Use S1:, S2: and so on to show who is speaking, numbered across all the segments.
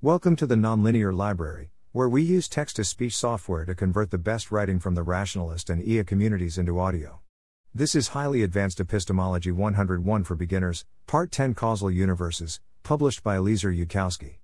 S1: Welcome to the Nonlinear Library, where we use text to speech software to convert the best writing from the rationalist and EA communities into audio. This is Highly Advanced Epistemology 101 for Beginners, Part 10 Causal Universes, published by Eliezer Yudkowsky.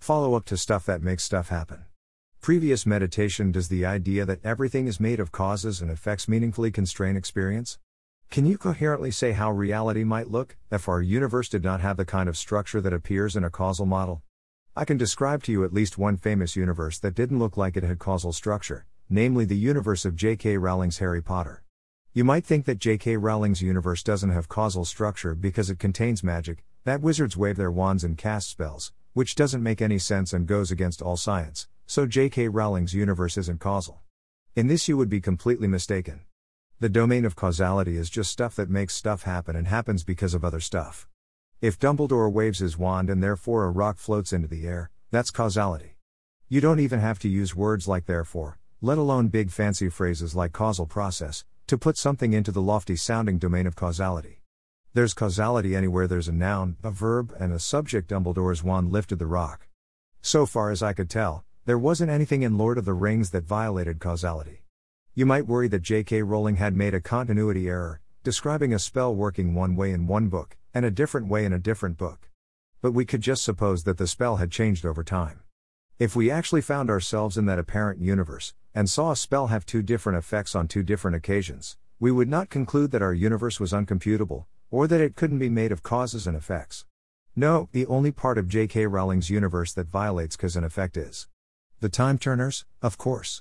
S1: Follow up to Stuff That Makes Stuff Happen. Previous meditation Does the idea that everything is made of causes and effects meaningfully constrain experience? Can you coherently say how reality might look if our universe did not have the kind of structure that appears in a causal model? I can describe to you at least one famous universe that didn't look like it had causal structure, namely the universe of J.K. Rowling's Harry Potter. You might think that J.K. Rowling's universe doesn't have causal structure because it contains magic, that wizards wave their wands and cast spells, which doesn't make any sense and goes against all science, so J.K. Rowling's universe isn't causal. In this, you would be completely mistaken. The domain of causality is just stuff that makes stuff happen and happens because of other stuff. If Dumbledore waves his wand and therefore a rock floats into the air, that's causality. You don't even have to use words like therefore, let alone big fancy phrases like causal process, to put something into the lofty sounding domain of causality. There's causality anywhere there's a noun, a verb, and a subject. Dumbledore's wand lifted the rock. So far as I could tell, there wasn't anything in Lord of the Rings that violated causality. You might worry that J.K. Rowling had made a continuity error, describing a spell working one way in one book, and a different way in a different book. But we could just suppose that the spell had changed over time. If we actually found ourselves in that apparent universe, and saw a spell have two different effects on two different occasions, we would not conclude that our universe was uncomputable, or that it couldn't be made of causes and effects. No, the only part of J.K. Rowling's universe that violates cause and effect is the time turners, of course.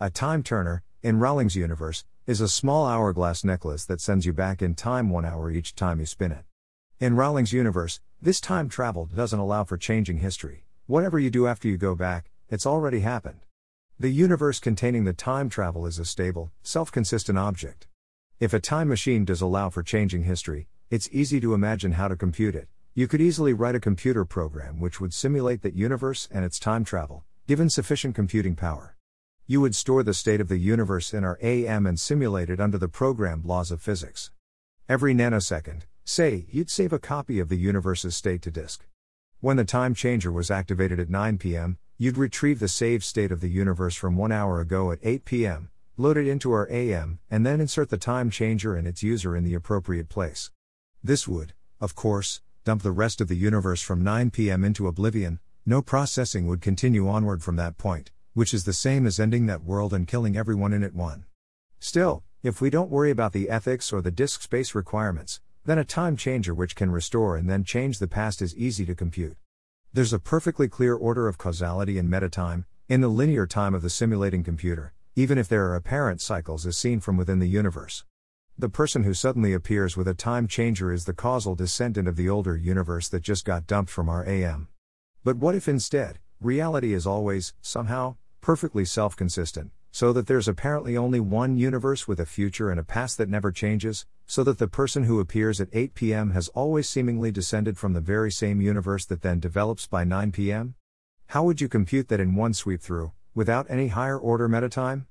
S1: A time turner, in Rowling's universe, is a small hourglass necklace that sends you back in time one hour each time you spin it. In Rowling's universe, this time travel doesn't allow for changing history. Whatever you do after you go back, it's already happened. The universe containing the time travel is a stable, self consistent object. If a time machine does allow for changing history, it's easy to imagine how to compute it. You could easily write a computer program which would simulate that universe and its time travel, given sufficient computing power. You would store the state of the universe in RAM and simulate it under the programmed laws of physics. Every nanosecond, say, you'd save a copy of the universe's state to disk. When the time changer was activated at 9 pm, you'd retrieve the saved state of the universe from one hour ago at 8 pm, load it into RAM, and then insert the time changer and its user in the appropriate place. This would, of course, dump the rest of the universe from 9 pm into oblivion, no processing would continue onward from that point, which is the same as ending that world and killing everyone in it one. Still, if we don't worry about the ethics or the disk space requirements, then a time changer which can restore and then change the past is easy to compute. There's a perfectly clear order of causality in metatime, in the linear time of the simulating computer, even if there are apparent cycles as seen from within the universe. The person who suddenly appears with a time changer is the causal descendant of the older universe that just got dumped from RAM. But what if instead, reality is always, somehow, perfectly self consistent, so that there's apparently only one universe with a future and a past that never changes, so that the person who appears at 8 pm has always seemingly descended from the very same universe that then develops by 9 pm? How would you compute that in one sweep through, without any higher order metatime?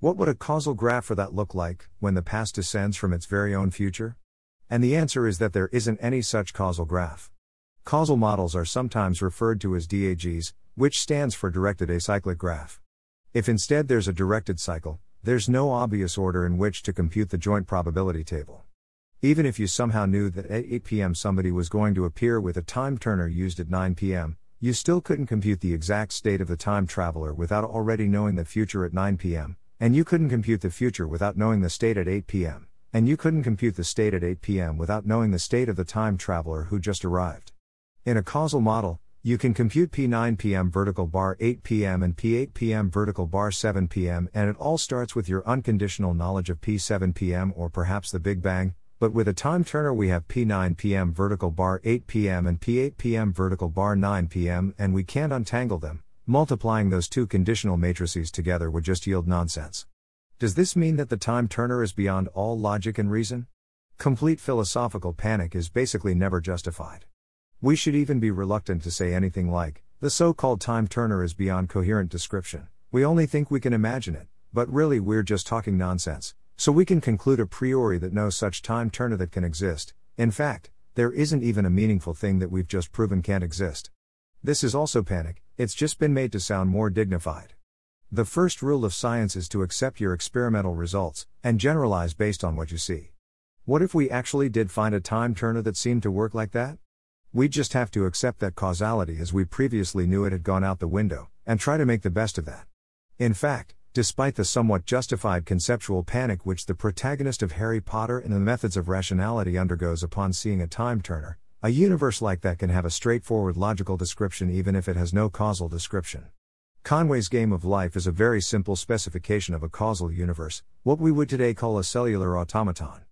S1: What would a causal graph for that look like, when the past descends from its very own future? And the answer is that there isn't any such causal graph. Causal models are sometimes referred to as DAGs, which stands for directed acyclic graph. If instead there's a directed cycle, there's no obvious order in which to compute the joint probability table. Even if you somehow knew that at 8 pm somebody was going to appear with a time turner used at 9 pm, you still couldn't compute the exact state of the time traveler without already knowing the future at 9 pm, and you couldn't compute the future without knowing the state at 8 pm, and you couldn't compute the state at 8 pm without knowing the state of the time traveler who just arrived. In a causal model, you can compute P9 pm vertical bar 8 pm and P8 pm vertical bar 7 pm, and it all starts with your unconditional knowledge of P7 pm or perhaps the Big Bang. But with a time turner, we have P9 pm vertical bar 8 pm and P8 pm vertical bar 9 pm, and we can't untangle them. Multiplying those two conditional matrices together would just yield nonsense. Does this mean that the time turner is beyond all logic and reason? Complete philosophical panic is basically never justified. We should even be reluctant to say anything like, the so called time turner is beyond coherent description. We only think we can imagine it, but really we're just talking nonsense. So we can conclude a priori that no such time turner that can exist. In fact, there isn't even a meaningful thing that we've just proven can't exist. This is also panic, it's just been made to sound more dignified. The first rule of science is to accept your experimental results, and generalize based on what you see. What if we actually did find a time turner that seemed to work like that? We'd just have to accept that causality as we previously knew it had gone out the window, and try to make the best of that. In fact, despite the somewhat justified conceptual panic which the protagonist of Harry Potter and the Methods of Rationality undergoes upon seeing a time turner, a universe like that can have a straightforward logical description even if it has no causal description. Conway's game of life is a very simple specification of a causal universe, what we would today call a cellular automaton.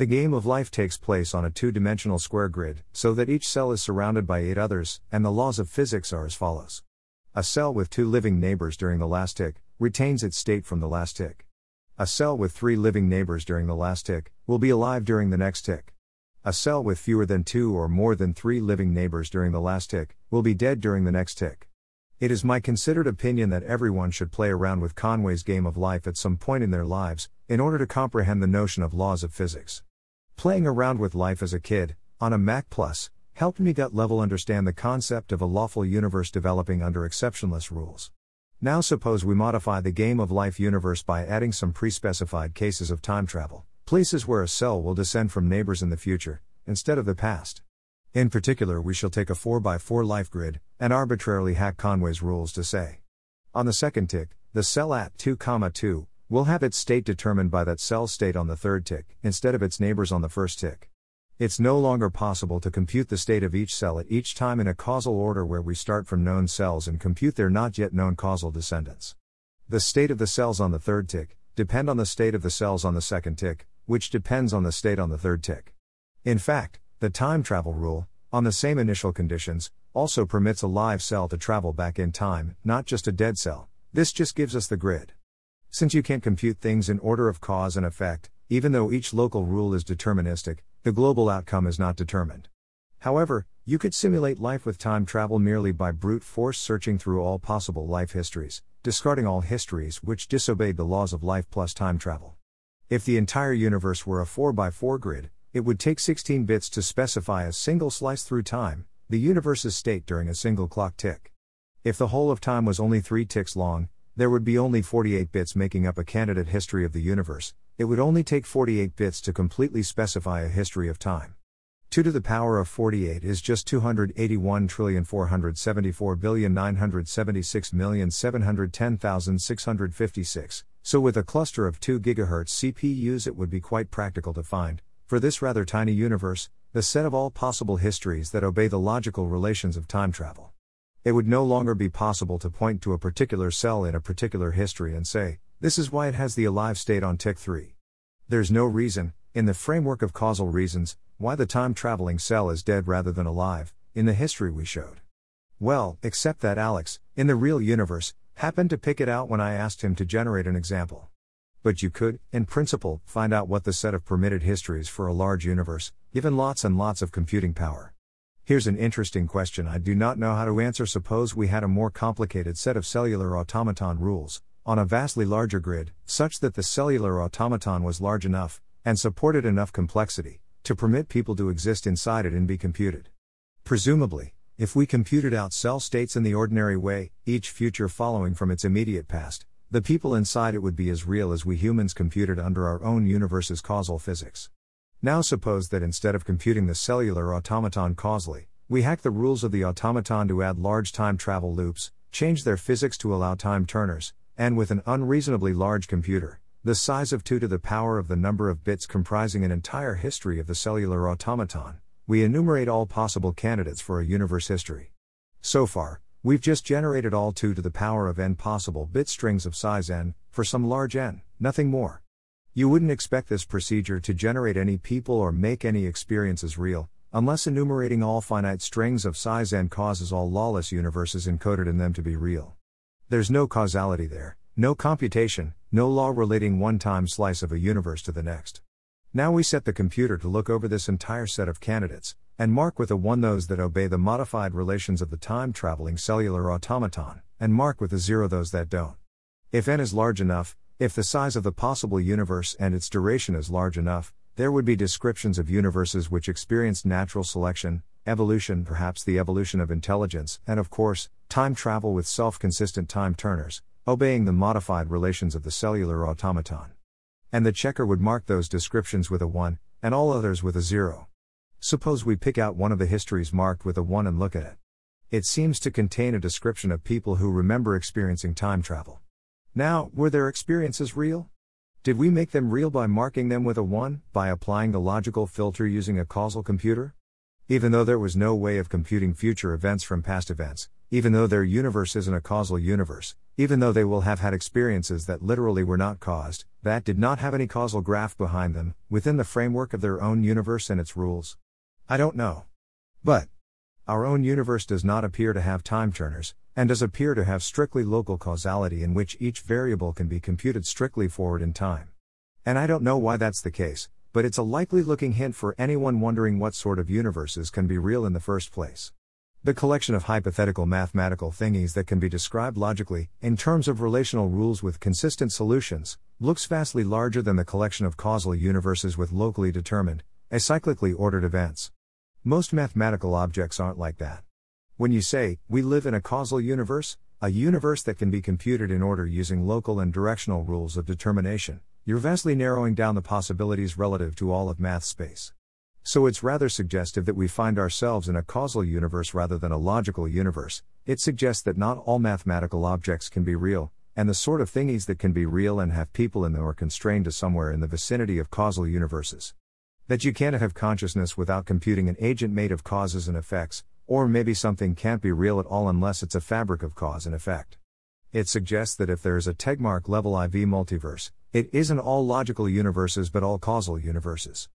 S1: The game of life takes place on a two dimensional square grid, so that each cell is surrounded by eight others, and the laws of physics are as follows. A cell with two living neighbors during the last tick retains its state from the last tick. A cell with three living neighbors during the last tick will be alive during the next tick. A cell with fewer than two or more than three living neighbors during the last tick will be dead during the next tick. It is my considered opinion that everyone should play around with Conway's game of life at some point in their lives, in order to comprehend the notion of laws of physics. Playing around with life as a kid, on a Mac Plus, helped me gut level understand the concept of a lawful universe developing under exceptionless rules. Now suppose we modify the game of life universe by adding some pre-specified cases of time travel, places where a cell will descend from neighbors in the future, instead of the past. In particular, we shall take a 4x4 life grid and arbitrarily hack Conway's rules to say. On the second tick, the cell at 2, 2 will have its state determined by that cell's state on the third tick instead of its neighbors on the first tick. It's no longer possible to compute the state of each cell at each time in a causal order where we start from known cells and compute their not yet known causal descendants. The state of the cells on the third tick depend on the state of the cells on the second tick, which depends on the state on the third tick. In fact, the time travel rule, on the same initial conditions, also permits a live cell to travel back in time, not just a dead cell. This just gives us the grid. Since you can't compute things in order of cause and effect, even though each local rule is deterministic, the global outcome is not determined. However, you could simulate life with time travel merely by brute force searching through all possible life histories, discarding all histories which disobeyed the laws of life plus time travel. If the entire universe were a 4x4 grid, it would take 16 bits to specify a single slice through time, the universe's state during a single clock tick. If the whole of time was only 3 ticks long, there would be only 48 bits making up a candidate history of the universe, it would only take 48 bits to completely specify a history of time. 2 to the power of 48 is just 281,474,976,710,656, so with a cluster of 2 GHz CPUs it would be quite practical to find, for this rather tiny universe, the set of all possible histories that obey the logical relations of time travel. It would no longer be possible to point to a particular cell in a particular history and say, this is why it has the alive state on tick 3. There's no reason, in the framework of causal reasons, why the time traveling cell is dead rather than alive, in the history we showed. Well, except that Alex, in the real universe, happened to pick it out when I asked him to generate an example. But you could, in principle, find out what the set of permitted histories for a large universe, given lots and lots of computing power. Here's an interesting question I do not know how to answer. Suppose we had a more complicated set of cellular automaton rules, on a vastly larger grid, such that the cellular automaton was large enough, and supported enough complexity, to permit people to exist inside it and be computed. Presumably, if we computed out cell states in the ordinary way, each future following from its immediate past, the people inside it would be as real as we humans computed under our own universe's causal physics. Now suppose that instead of computing the cellular automaton causally, we hack the rules of the automaton to add large time travel loops, change their physics to allow time turners, and with an unreasonably large computer, the size of 2 to the power of the number of bits comprising an entire history of the cellular automaton, we enumerate all possible candidates for a universe history. So far, We've just generated all 2 to the power of n possible bit strings of size n, for some large n, nothing more. You wouldn't expect this procedure to generate any people or make any experiences real, unless enumerating all finite strings of size n causes all lawless universes encoded in them to be real. There's no causality there, no computation, no law relating one time slice of a universe to the next. Now we set the computer to look over this entire set of candidates, and mark with a 1 those that obey the modified relations of the time traveling cellular automaton, and mark with a 0 those that don't. If n is large enough, if the size of the possible universe and its duration is large enough, there would be descriptions of universes which experienced natural selection, evolution, perhaps the evolution of intelligence, and of course, time travel with self consistent time turners, obeying the modified relations of the cellular automaton. And the checker would mark those descriptions with a 1, and all others with a 0. Suppose we pick out one of the histories marked with a 1 and look at it. It seems to contain a description of people who remember experiencing time travel. Now, were their experiences real? Did we make them real by marking them with a 1, by applying the logical filter using a causal computer? Even though there was no way of computing future events from past events, even though their universe isn't a causal universe, even though they will have had experiences that literally were not caused, that did not have any causal graph behind them, within the framework of their own universe and its rules? I don't know. But, our own universe does not appear to have time turners, and does appear to have strictly local causality in which each variable can be computed strictly forward in time. And I don't know why that's the case, but it's a likely looking hint for anyone wondering what sort of universes can be real in the first place. The collection of hypothetical mathematical thingies that can be described logically, in terms of relational rules with consistent solutions, looks vastly larger than the collection of causal universes with locally determined, acyclically ordered events. Most mathematical objects aren't like that. When you say, we live in a causal universe, a universe that can be computed in order using local and directional rules of determination, you're vastly narrowing down the possibilities relative to all of math space. So it's rather suggestive that we find ourselves in a causal universe rather than a logical universe. It suggests that not all mathematical objects can be real, and the sort of thingies that can be real and have people in them are constrained to somewhere in the vicinity of causal universes. That you can't have consciousness without computing an agent made of causes and effects, or maybe something can't be real at all unless it's a fabric of cause and effect. It suggests that if there is a Tegmark level IV multiverse, it isn't all logical universes but all causal universes.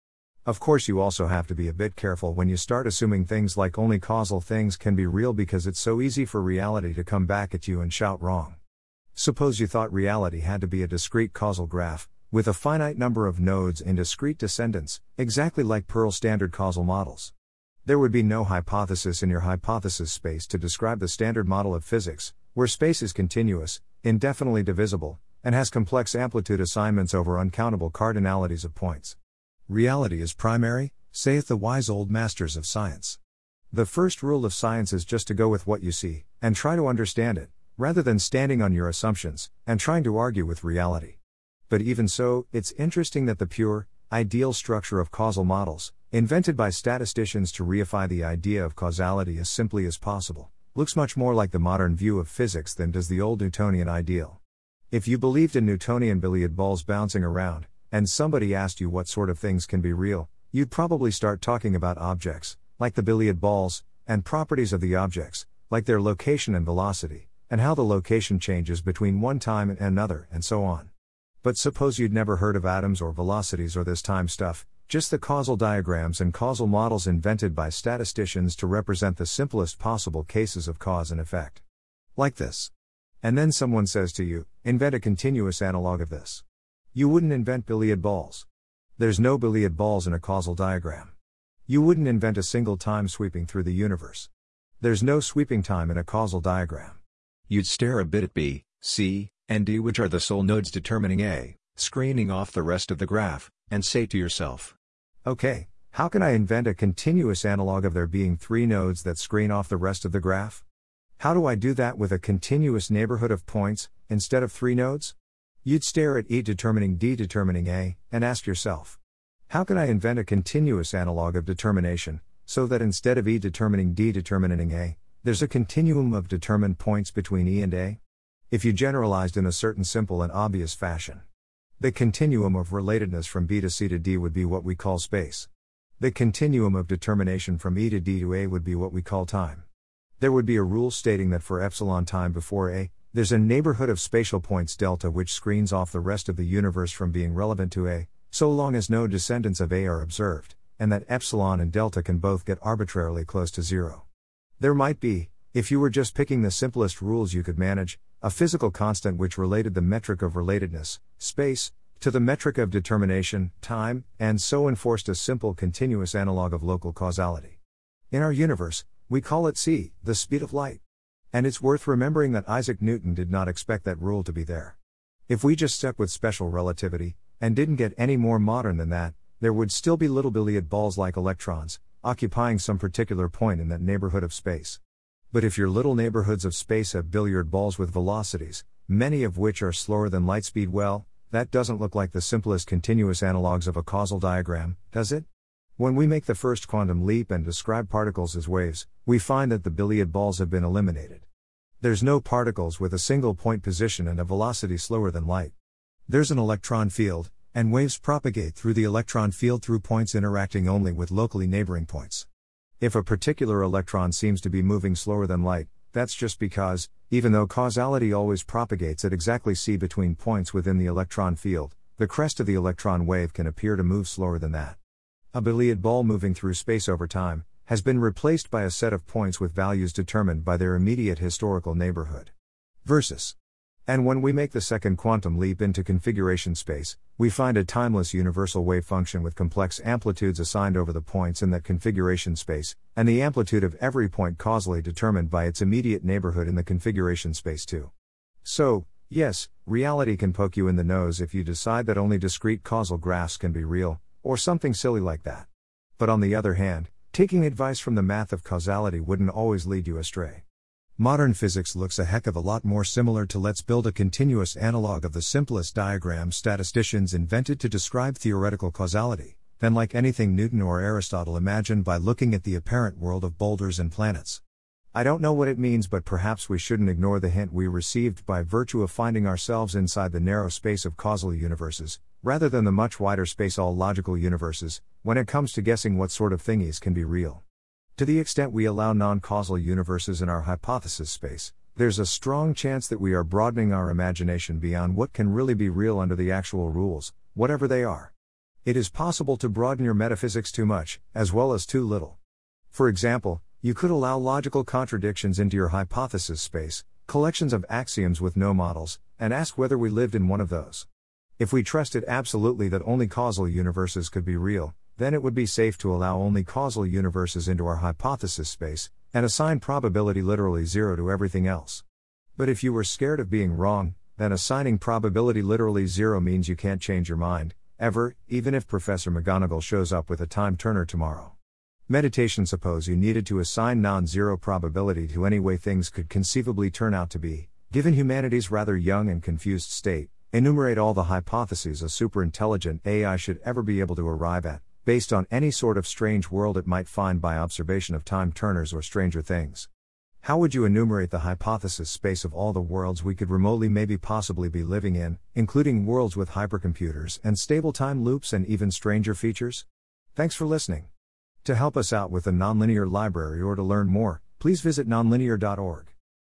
S1: Of course, you also have to be a bit careful when you start assuming things like only causal things can be real because it's so easy for reality to come back at you and shout wrong. Suppose you thought reality had to be a discrete causal graph, with a finite number of nodes in discrete descendants, exactly like Pearl standard causal models. There would be no hypothesis in your hypothesis space to describe the standard model of physics, where space is continuous, indefinitely divisible, and has complex amplitude assignments over uncountable cardinalities of points. Reality is primary, saith the wise old masters of science. The first rule of science is just to go with what you see, and try to understand it, rather than standing on your assumptions, and trying to argue with reality. But even so, it's interesting that the pure, ideal structure of causal models, invented by statisticians to reify the idea of causality as simply as possible, looks much more like the modern view of physics than does the old Newtonian ideal. If you believed in Newtonian billiard balls bouncing around, and somebody asked you what sort of things can be real, you'd probably start talking about objects, like the billiard balls, and properties of the objects, like their location and velocity, and how the location changes between one time and another, and so on. But suppose you'd never heard of atoms or velocities or this time stuff, just the causal diagrams and causal models invented by statisticians to represent the simplest possible cases of cause and effect. Like this. And then someone says to you, invent a continuous analog of this. You wouldn't invent billiard balls. There's no billiard balls in a causal diagram. You wouldn't invent a single time sweeping through the universe. There's no sweeping time in a causal diagram.
S2: You'd stare a bit at B, C, and D which are the sole nodes determining A, screening off the rest of the graph, and say to yourself,
S1: Okay, how can I invent a continuous analog of there being three nodes that screen off the rest of the graph? How do I do that with a continuous neighborhood of points, instead of three nodes? You'd stare at E determining D determining A, and ask yourself, How can I invent a continuous analog of determination, so that instead of E determining D determining A, there's a continuum of determined points between E and A? If you generalized in a certain simple and obvious fashion. The continuum of relatedness from B to C to D would be what we call space. The continuum of determination from E to D to A would be what we call time. There would be a rule stating that for epsilon time before A, there's a neighborhood of spatial points delta which screens off the rest of the universe from being relevant to A, so long as no descendants of A are observed, and that epsilon and delta can both get arbitrarily close to zero. There might be, if you were just picking the simplest rules you could manage, a physical constant which related the metric of relatedness, space, to the metric of determination, time, and so enforced a simple continuous analog of local causality. In our universe, we call it c, the speed of light. And it's worth remembering that Isaac Newton did not expect that rule to be there. If we just stuck with special relativity, and didn't get any more modern than that, there would still be little billiard balls like electrons, occupying some particular point in that neighborhood of space. But if your little neighborhoods of space have billiard balls with velocities, many of which are slower than light speed, well, that doesn't look like the simplest continuous analogues of a causal diagram, does it? When we make the first quantum leap and describe particles as waves, we find that the billiard balls have been eliminated. There's no particles with a single point position and a velocity slower than light. There's an electron field, and waves propagate through the electron field through points interacting only with locally neighboring points. If a particular electron seems to be moving slower than light, that's just because, even though causality always propagates at exactly c between points within the electron field, the crest of the electron wave can appear to move slower than that. A billiard ball moving through space over time, has been replaced by a set of points with values determined by their immediate historical neighborhood. Versus. And when we make the second quantum leap into configuration space, we find a timeless universal wave function with complex amplitudes assigned over the points in that configuration space, and the amplitude of every point causally determined by its immediate neighborhood in the configuration space too. So, yes, reality can poke you in the nose if you decide that only discrete causal graphs can be real, or something silly like that. But on the other hand, Taking advice from the math of causality wouldn't always lead you astray. Modern physics looks a heck of a lot more similar to let's build a continuous analog of the simplest diagram statisticians invented to describe theoretical causality, than like anything Newton or Aristotle imagined by looking at the apparent world of boulders and planets. I don't know what it means, but perhaps we shouldn't ignore the hint we received by virtue of finding ourselves inside the narrow space of causal universes, rather than the much wider space all logical universes, when it comes to guessing what sort of thingies can be real. To the extent we allow non causal universes in our hypothesis space, there's a strong chance that we are broadening our imagination beyond what can really be real under the actual rules, whatever they are. It is possible to broaden your metaphysics too much, as well as too little. For example, you could allow logical contradictions into your hypothesis space, collections of axioms with no models, and ask whether we lived in one of those. If we trusted absolutely that only causal universes could be real, then it would be safe to allow only causal universes into our hypothesis space, and assign probability literally zero to everything else. But if you were scared of being wrong, then assigning probability literally zero means you can't change your mind, ever, even if Professor McGonagall shows up with a time turner tomorrow. Meditation Suppose you needed to assign non zero probability to any way things could conceivably turn out to be, given humanity's rather young and confused state, enumerate all the hypotheses a superintelligent AI should ever be able to arrive at, based on any sort of strange world it might find by observation of time turners or stranger things. How would you enumerate the hypothesis space of all the worlds we could remotely maybe possibly be living in, including worlds with hypercomputers and stable time loops and even stranger features? Thanks for listening. To help us out with the Nonlinear Library or to learn more, please visit nonlinear.org.